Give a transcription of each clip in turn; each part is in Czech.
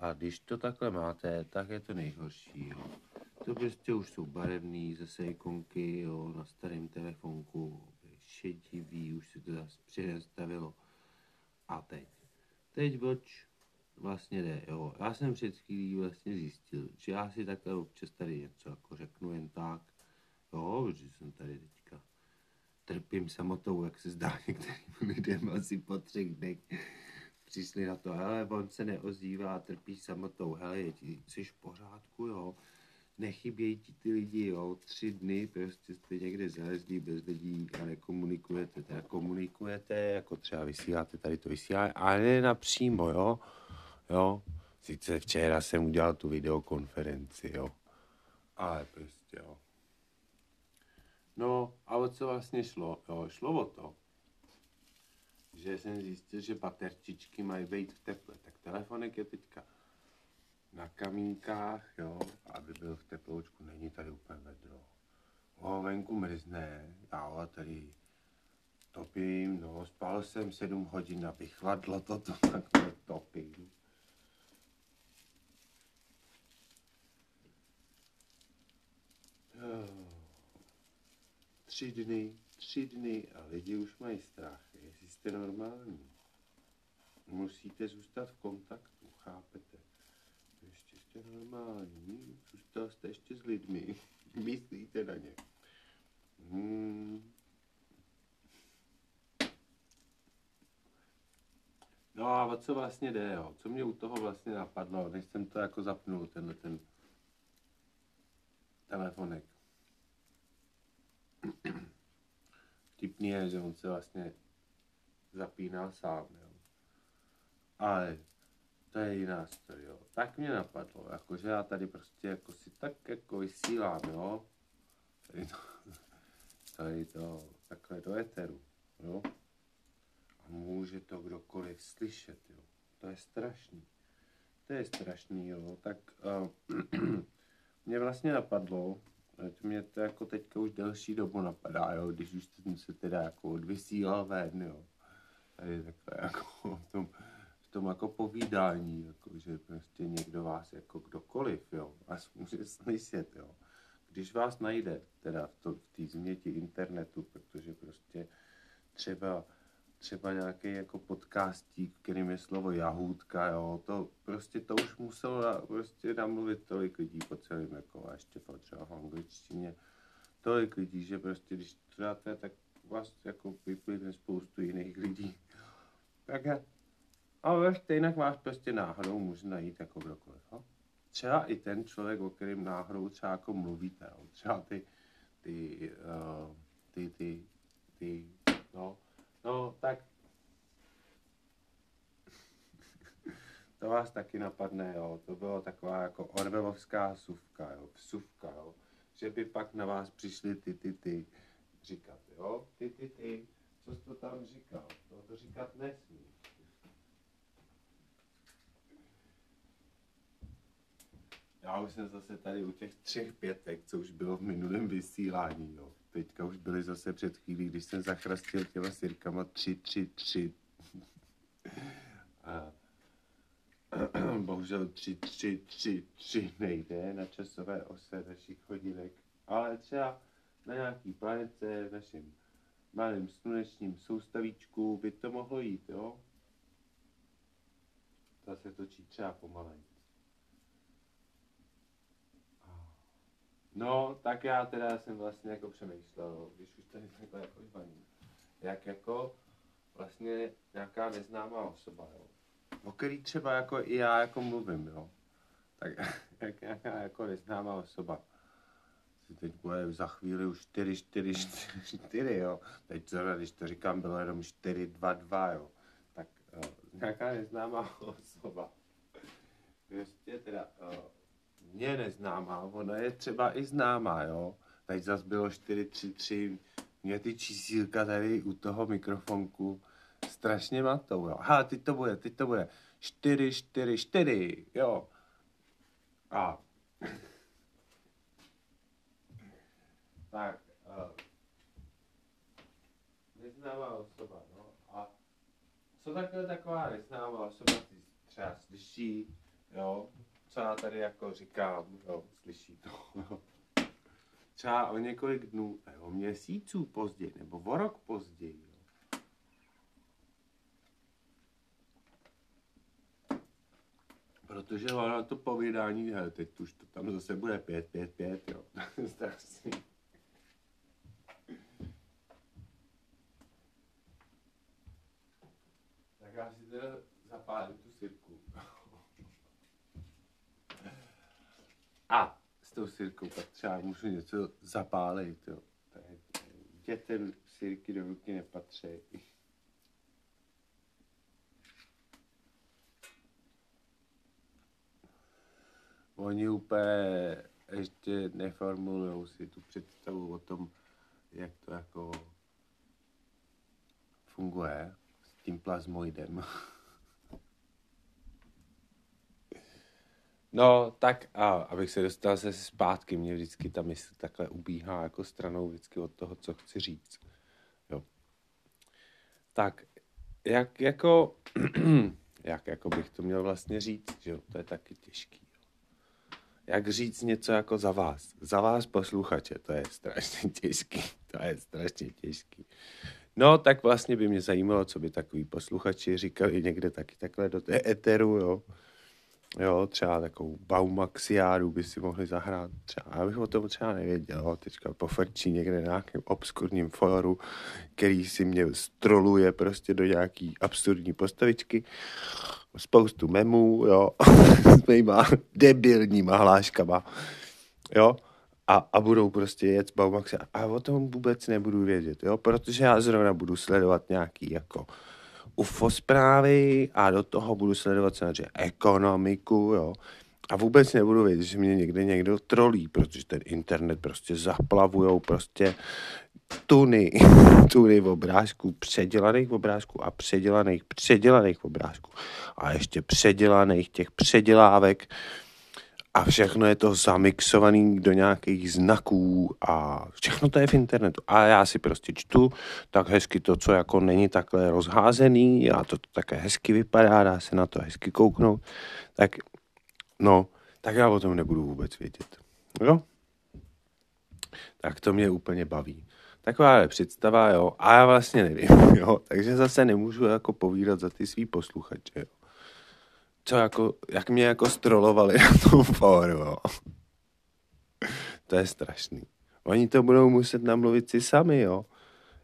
A když to takhle máte, tak je to nejhorší, jo. To prostě už jsou barevný, zase ikonky, jo, na starém telefonku, šedivý, už se to zase přestavilo. A teď, teď oč vlastně jde, jo. Já jsem před chvílí vlastně zjistil, že já si takhle občas tady něco jako řeknu jen tak, jo, že jsem tady teďka trpím samotou, jak se zdá některým lidem asi po třech dnech přišli na to, hele, on se neozývá, trpí samotou, hele, jsi v pořádku, jo, nechybějí ti ty lidi, jo, tři dny prostě jste někde zalezlí bez lidí a nekomunikujete, teda komunikujete, jako třeba vysíláte tady to vysílání, ale ne napřímo, jo, jo, sice včera jsem udělal tu videokonferenci, jo, ale prostě, jo. No a o co vlastně šlo? Jo, šlo o to, že jsem zjistil, že baterčičky mají být v teple, tak telefonek je teďka na kamínkách, jo, aby byl v teploučku, není tady úplně vedro. O, venku mrzne, já tady topím, no, spal jsem sedm hodin, aby chladlo toto, tak to topím. Tři dny, tři dny a lidi už mají strach, jestli jste normální. Musíte zůstat v kontaktu, chápete? jste normální, zůstal jste ještě s lidmi, myslíte na ně. Hmm. No a o co vlastně jde, jo? Co mě u toho vlastně napadlo, než jsem to jako zapnul, tenhle ten telefonek. Vtipný je, že on se vlastně zapíná sám, jo. Ale to je jiná story, jo. Tak mě napadlo, jakože já tady prostě jako si tak jako vysílám, jo. Tady to, tady to takhle do eteru, jo. A může to kdokoliv slyšet, jo. To je strašný. To je strašný, jo. Tak uh, mě vlastně napadlo, mě to jako teďka už delší dobu napadá, jo, když už jsem se teda jako odvysílal ven, jo. Tady takhle jako v tom, v tom jako povídání, jako, že prostě někdo vás jako kdokoliv, jo, vás může slyšet, jo. Když vás najde, teda v té změti internetu, protože prostě třeba třeba nějaký jako podcastík, kterým je slovo jahůdka, jo, to prostě to už muselo na, prostě namluvit tolik lidí po celém, jako a ještě po třeba v angličtině, tolik lidí, že prostě když to dáte, tak vás jako vyplyne spoustu jiných lidí. Tak ale stejně vás prostě náhodou může najít jako kdokoliv. Jo? Třeba i ten člověk, o kterém náhodou třeba jako mluvíte. Jo? Třeba ty, ty, uh, ty, ty, ty, no, no, tak to vás taky napadne, jo. To bylo taková jako orvelovská suvka, jo, vsuvka, jo. Že by pak na vás přišli ty, ty, ty říkat, jo. Ty, ty, ty, co jsi to tam říkal? To, to říkat nesmí. Já už jsem zase tady u těch třech pětek, co už bylo v minulém vysílání, jo. Teďka už byly zase před chvílí, když jsem zachrastil těma sirkama tři, tři, tři. A bohužel tři, tři, tři, tři nejde na časové ose našich hodinek, ale třeba na nějaký planetce, v našem malém slunečním soustavíčku by to mohlo jít, jo? Ta se točí třeba pomaleji. No, tak já teda jsem vlastně jako přemýšlel, když už tady takhle jako žvaní, jak jako vlastně nějaká neznámá osoba, jo, o který třeba jako i já jako mluvím, jo, tak jak nějaká jako neznámá osoba, si teď bude za chvíli už 4, 4, 4, 4, jo, teď zrovna, když to říkám, bylo jenom 4, 2, 2, jo, tak uh, nějaká neznámá osoba, prostě teda, uh, mě neznámá, ona je třeba i známá, jo. Teď zase bylo 433, mě ty čísílka tady u toho mikrofonku strašně matou, jo. Ha, teď to bude, teď to bude. 4, 4, 4, jo. A. tak, uh, neznámá osoba, no. A co takhle taková neznámá osoba si třeba slyší, jo, co já tady jako říkám, jo, slyší to. Třeba o několik dnů, o měsíců později, nebo o rok později, jo. Protože ono to povídání, hele, teď už to tam zase bude 5, 5, 5, jo. Strašný. Tak já si teda zapálím tu sirku. A s tou sirkou pak třeba můžu něco zapálit, jo. Dětem sirky do ruky nepatří. Oni úplně ještě neformulují si tu představu o tom, jak to jako funguje s tím plazmoidem. No, tak a abych se dostal se zpátky, mě vždycky ta mysl takhle ubíhá jako stranou vždycky od toho, co chci říct. Jo. Tak, jak jako, jak jako bych to měl vlastně říct, že jo, to je taky těžký. Jak říct něco jako za vás, za vás posluchače, to je strašně těžký, to je strašně těžký. No, tak vlastně by mě zajímalo, co by takový posluchači říkali někde taky takhle do té eteru, jo. Jo, třeba takovou Baumaxiádu by si mohli zahrát. Třeba, já bych o tom třeba nevěděl, jo. teďka pofrčí někde na nějakém obskurním foru, který si mě stroluje prostě do nějaký absurdní postavičky. Spoustu memů, jo, s mýma debilníma hláškama, jo. A, a budou prostě jet z Baumaxia. A o tom vůbec nebudu vědět, jo, protože já zrovna budu sledovat nějaký jako UFO zprávy a do toho budu sledovat samozřejmě ekonomiku, jo. A vůbec nebudu vědět, že mě někde někdo trolí, protože ten internet prostě zaplavujou prostě tuny, tuny obrázků, předělaných obrázků a předělaných, předělaných obrázků. A ještě předělaných těch předělávek, a všechno je to zamixovaný do nějakých znaků a všechno to je v internetu. A já si prostě čtu tak hezky to, co jako není takhle rozházený a to, to také hezky vypadá, dá se na to hezky kouknout, tak no, tak já o tom nebudu vůbec vědět. Jo? Tak to mě úplně baví. Taková je představa, jo, a já vlastně nevím, jo, takže zase nemůžu jako povídat za ty svý posluchače, jo co jako, jak mě jako strolovali na tom fóru, jo. To je strašný. Oni to budou muset namluvit si sami, jo.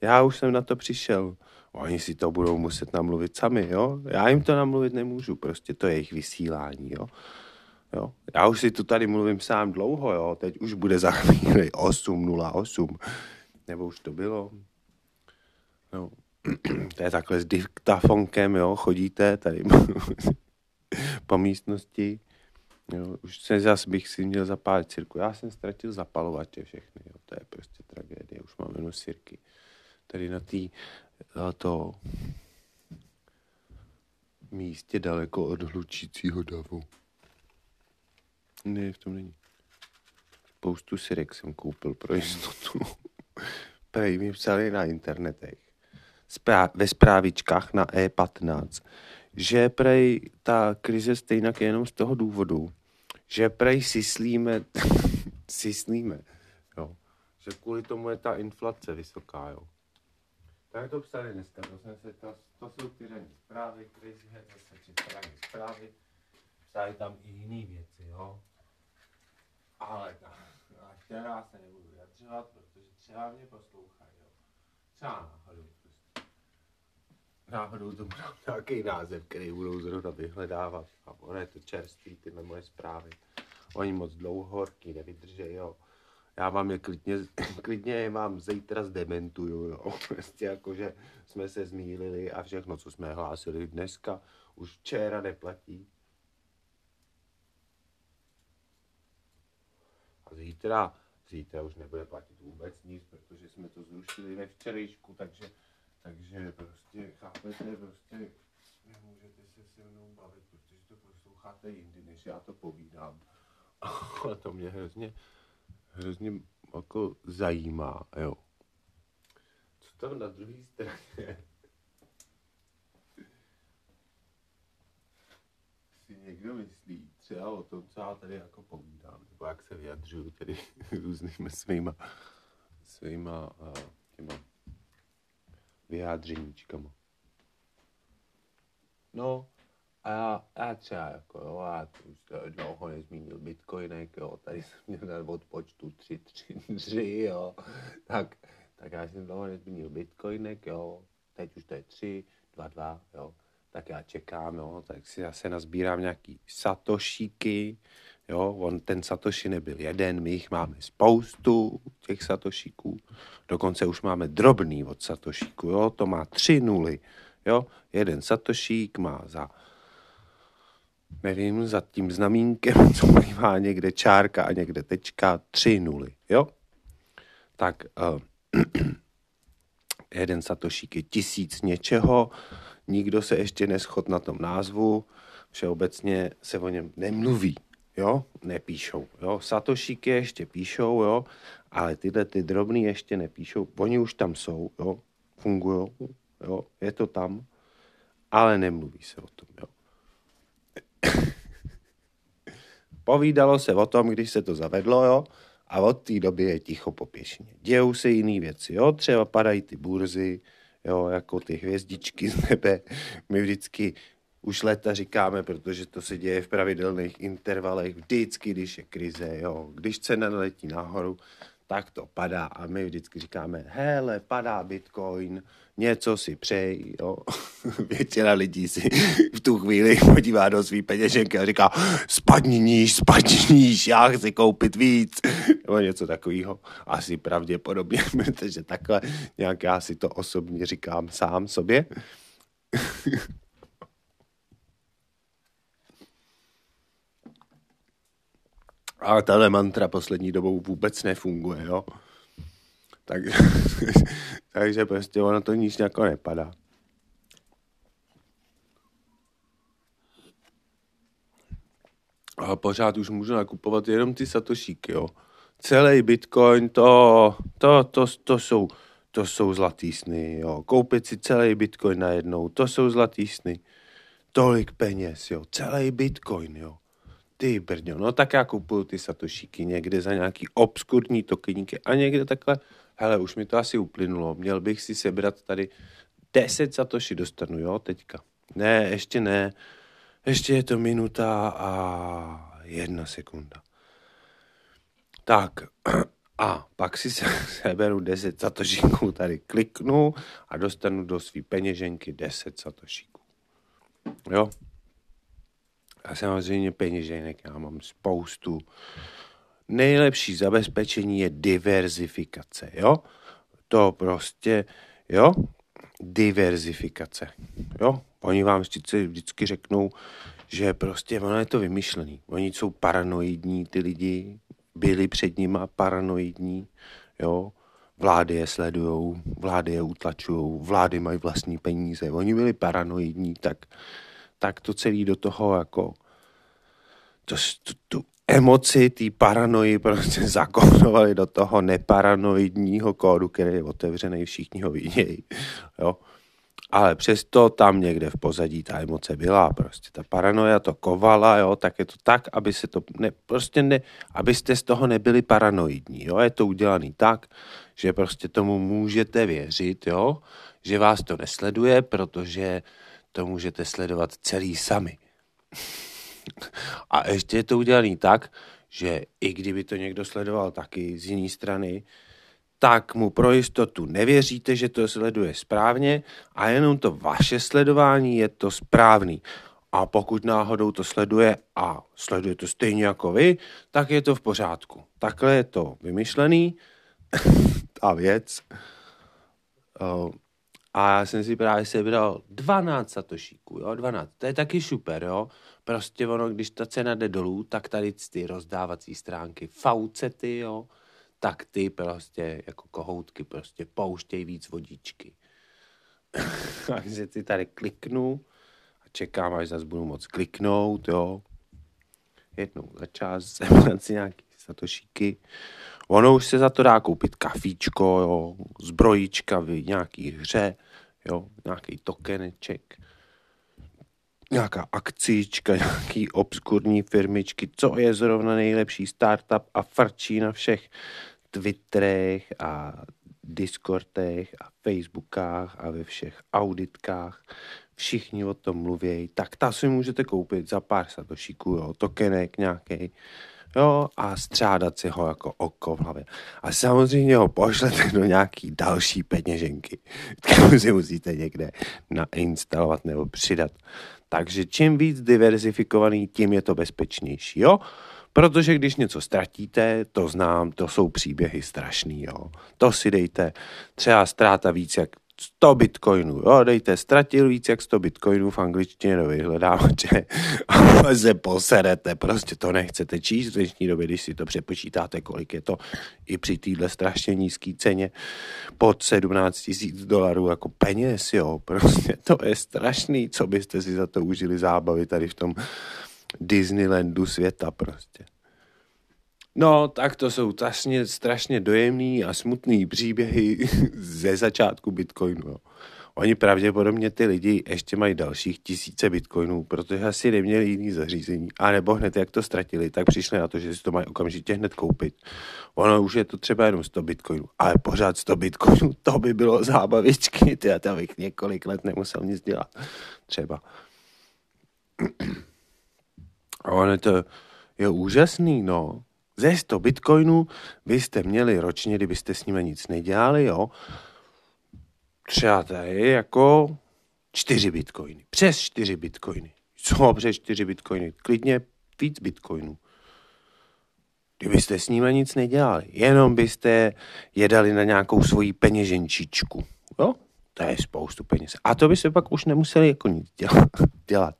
Já už jsem na to přišel. Oni si to budou muset namluvit sami, jo. Já jim to namluvit nemůžu, prostě to je jejich vysílání, jo. Jo. Já už si tu tady mluvím sám dlouho, jo. Teď už bude za chvíli 8.08. Nebo už to bylo. No. To je takhle s diktafonkem, jo. Chodíte tady po místnosti. Jo, už se zase bych si měl zapálit cirku. Já jsem ztratil zapalovače všechny. Jo. To je prostě tragédie. Už mám jenom sirky. Tady na té to místě daleko od hlučícího davu. Ne, v tom není. Spoustu sirek jsem koupil pro jistotu. Prej mi psali na internetech. Sprá- ve zprávičkách na E15 že prej ta krize stejně je jenom z toho důvodu, že prej syslíme, syslíme, jo. Že kvůli tomu je ta inflace vysoká, jo. Tak to psali dneska, to, jsem se, to, to jsou ty ranní zprávy, krize, zase četl zprávy, psali tam i jiné věci, jo. Ale ta, já se nebudu vyjadřovat, protože třeba mě poslouchají, jo. Třeba náhodou náhodou to bude nějaký název, který budou zrovna vyhledávat. A ono je to čerstvý, tyhle moje zprávy. Oni moc dlouho horký nevydržej, jo. Já vám je klidně, klidně je vám zítra zdementuju, jo. Prostě jako, že jsme se zmýlili a všechno, co jsme hlásili dneska, už včera neplatí. A zítra, zítra už nebude platit vůbec nic, protože jsme to zrušili ve včerejšku, takže takže prostě, chápete, prostě nemůžete se se mnou bavit, protože to posloucháte jindy, než já to povídám. A to mě hrozně, hrozně jako zajímá, jo. Co tam na druhé straně? si někdo myslí třeba o tom, co já tady jako povídám, nebo jak se vyjadřuju tedy různými svýma, svýma uh, těma vyjádřeníčkama. No, a já, já třeba jako, jo, já už dlouho nezmínil bitcoinek, jo, tady jsem měl na odpočtu 3, 3, 3, jo, tak, tak já jsem dlouho nezmínil bitcoinek, jo, teď už to je 3, 2, 2, jo, tak já čekám, jo, tak si zase nazbírám nějaký satošíky, jo, on ten satoši nebyl jeden, my jich máme spoustu, těch satošíků, dokonce už máme drobný od satošíku, jo, to má tři nuly, jo, jeden satošík má za nevím, za tím znamínkem, co má někde čárka a někde tečka, tři nuly, jo? Tak uh, jeden satošík je tisíc něčeho, nikdo se ještě neschod na tom názvu, všeobecně se o něm nemluví, jo, nepíšou, jo, satošíky ještě píšou, jo, ale tyhle ty drobný ještě nepíšou, oni už tam jsou, jo, fungují, jo, je to tam, ale nemluví se o tom, jo. Povídalo se o tom, když se to zavedlo, jo, a od té doby je ticho po pěšině. Dějou se jiné věci, jo, třeba padají ty burzy, jo, jako ty hvězdičky z nebe. My vždycky už leta říkáme, protože to se děje v pravidelných intervalech, vždycky, když je krize, jo, když cena letí nahoru, tak to padá a my vždycky říkáme, hele, padá Bitcoin, něco si přeji, jo. Většina lidí si v tu chvíli podívá do svý peněženky a říká, spadni níž, spadni níž, já chci koupit víc, nebo něco takového. Asi pravděpodobně, protože takhle nějak já si to osobně říkám sám sobě. Ale tahle mantra poslední dobou vůbec nefunguje, jo. Tak, takže prostě ono to nic jako nepadá. A pořád už můžu nakupovat jenom ty satošíky, jo. Celý bitcoin, to, to, to, to jsou, to jsou zlatý sny, jo. Koupit si celý bitcoin najednou, to jsou zlatý sny. Tolik peněz, jo. Celý bitcoin, jo. Ty brďo, no tak já kupuju ty satošíky někde za nějaký obskurní tokeníky a někde takhle, hele, už mi to asi uplynulo, měl bych si sebrat tady 10 satoši dostanu, jo, teďka. Ne, ještě ne, ještě je to minuta a jedna sekunda. Tak, a pak si se seberu 10 satošíků, tady kliknu a dostanu do své peněženky 10 satošíků. Jo, a samozřejmě peněženek já mám spoustu. Nejlepší zabezpečení je diverzifikace, jo? To prostě, jo? Diverzifikace, jo? Oni vám vždycky, vždycky řeknou, že prostě ono je to vymyšlený. Oni jsou paranoidní, ty lidi, byli před nima paranoidní, jo? Vlády je sledujou, vlády je utlačujou, vlády mají vlastní peníze. Oni byli paranoidní, tak tak to celý do toho jako to, tu, tu emoci, té paranoji prostě zakódovali do toho neparanoidního kódu, který je otevřený, všichni ho vidějí, jo. Ale přesto tam někde v pozadí ta emoce byla, prostě ta paranoja to kovala, jo, tak je to tak, aby se to, ne, prostě ne, abyste z toho nebyli paranoidní, jo, je to udělaný tak, že prostě tomu můžete věřit, jo, že vás to nesleduje, protože to můžete sledovat celý sami. A ještě je to udělané tak, že i kdyby to někdo sledoval taky z jiné strany, tak mu pro jistotu nevěříte, že to sleduje správně a jenom to vaše sledování je to správný. A pokud náhodou to sleduje a sleduje to stejně jako vy, tak je to v pořádku. Takhle je to vymyšlený, ta věc. A já jsem si právě sebral 12 satošíků, jo, 12. To je taky super, jo. Prostě ono, když ta cena jde dolů, tak tady ty rozdávací stránky, faucety, jo, tak ty prostě jako kohoutky prostě pouštějí víc vodičky. Takže ty tady kliknu a čekám, až zase budu moc kliknout, jo. Jednou za čas si nějaký satošíky. Ono už se za to dá koupit kafíčko, jo, zbrojička v nějaký hře, jo, nějaký tokeneček. nějaká akcička, nějaký obskurní firmičky, co je zrovna nejlepší startup a frčí na všech Twitterech a Discordech a Facebookách a ve všech auditkách. Všichni o tom mluví, tak ta si můžete koupit za pár satošíků, jo, tokenek nějaký jo, a střádat si ho jako oko v hlavě. A samozřejmě ho pošlete do nějaký další peněženky, kterou si musíte někde nainstalovat nebo přidat. Takže čím víc diverzifikovaný, tím je to bezpečnější, jo? Protože když něco ztratíte, to znám, to jsou příběhy strašný, jo. To si dejte třeba ztráta víc jak 100 bitcoinů, jo, dejte, ztratil víc jak 100 bitcoinů v angličtině do vyhledávače a se poserete, prostě to nechcete číst v dnešní době, když si to přepočítáte, kolik je to i při téhle strašně nízké ceně pod 17 tisíc dolarů jako peněz, jo, prostě to je strašný, co byste si za to užili zábavy tady v tom Disneylandu světa prostě. No, tak to jsou strašně, strašně dojemný a smutný příběhy ze začátku Bitcoinu. Jo. Oni pravděpodobně ty lidi ještě mají dalších tisíce bitcoinů, protože asi neměli jiný zařízení. A nebo hned jak to ztratili, tak přišli na to, že si to mají okamžitě hned koupit. Ono už je to třeba jenom 100 bitcoinů, ale pořád 100 bitcoinů, to by bylo zábavičky, ty, já bych několik let nemusel nic dělat. Třeba. A ono to je úžasný, no. Ze 100 bitcoinů byste měli ročně, kdybyste s nimi nic nedělali, jo, třeba tady jako 4 bitcoiny. Přes 4 bitcoiny. Co přes 4 bitcoiny? Klidně víc bitcoinů. Kdybyste s nimi nic nedělali, jenom byste jedali na nějakou svoji peněženčičku. Jo? To je spoustu peněz. A to byste pak už nemuseli jako nic dělat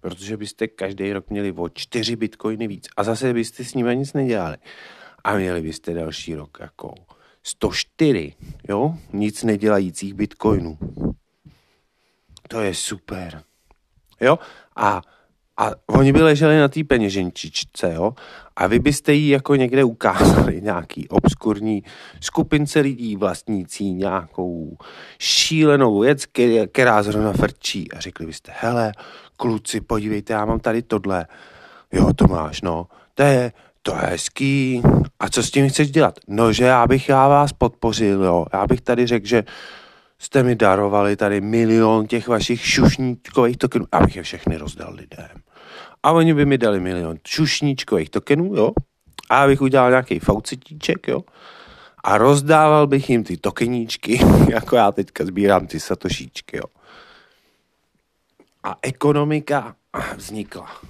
protože byste každý rok měli o 4 bitcoiny víc a zase byste s nimi nic nedělali. A měli byste další rok jako 104, jo, nic nedělajících bitcoinů. To je super. Jo, a a oni by leželi na té peněženčičce, jo? A vy byste jí jako někde ukázali nějaký obskurní skupince lidí vlastnící nějakou šílenou věc, která zrovna frčí. A řekli byste, hele, kluci, podívejte, já mám tady tohle. Jo, to máš, no. To je, to je hezký. A co s tím chceš dělat? No, že já bych já vás podpořil, jo. Já bych tady řekl, že jste mi darovali tady milion těch vašich šušníčkových tokenů, abych je všechny rozdal lidem. A oni by mi dali milion šušníčkových tokenů, jo. A abych udělal nějaký faucitíček, jo. A rozdával bych jim ty tokeníčky, jako já teďka sbírám ty satošíčky, jo. A ekonomika vznikla.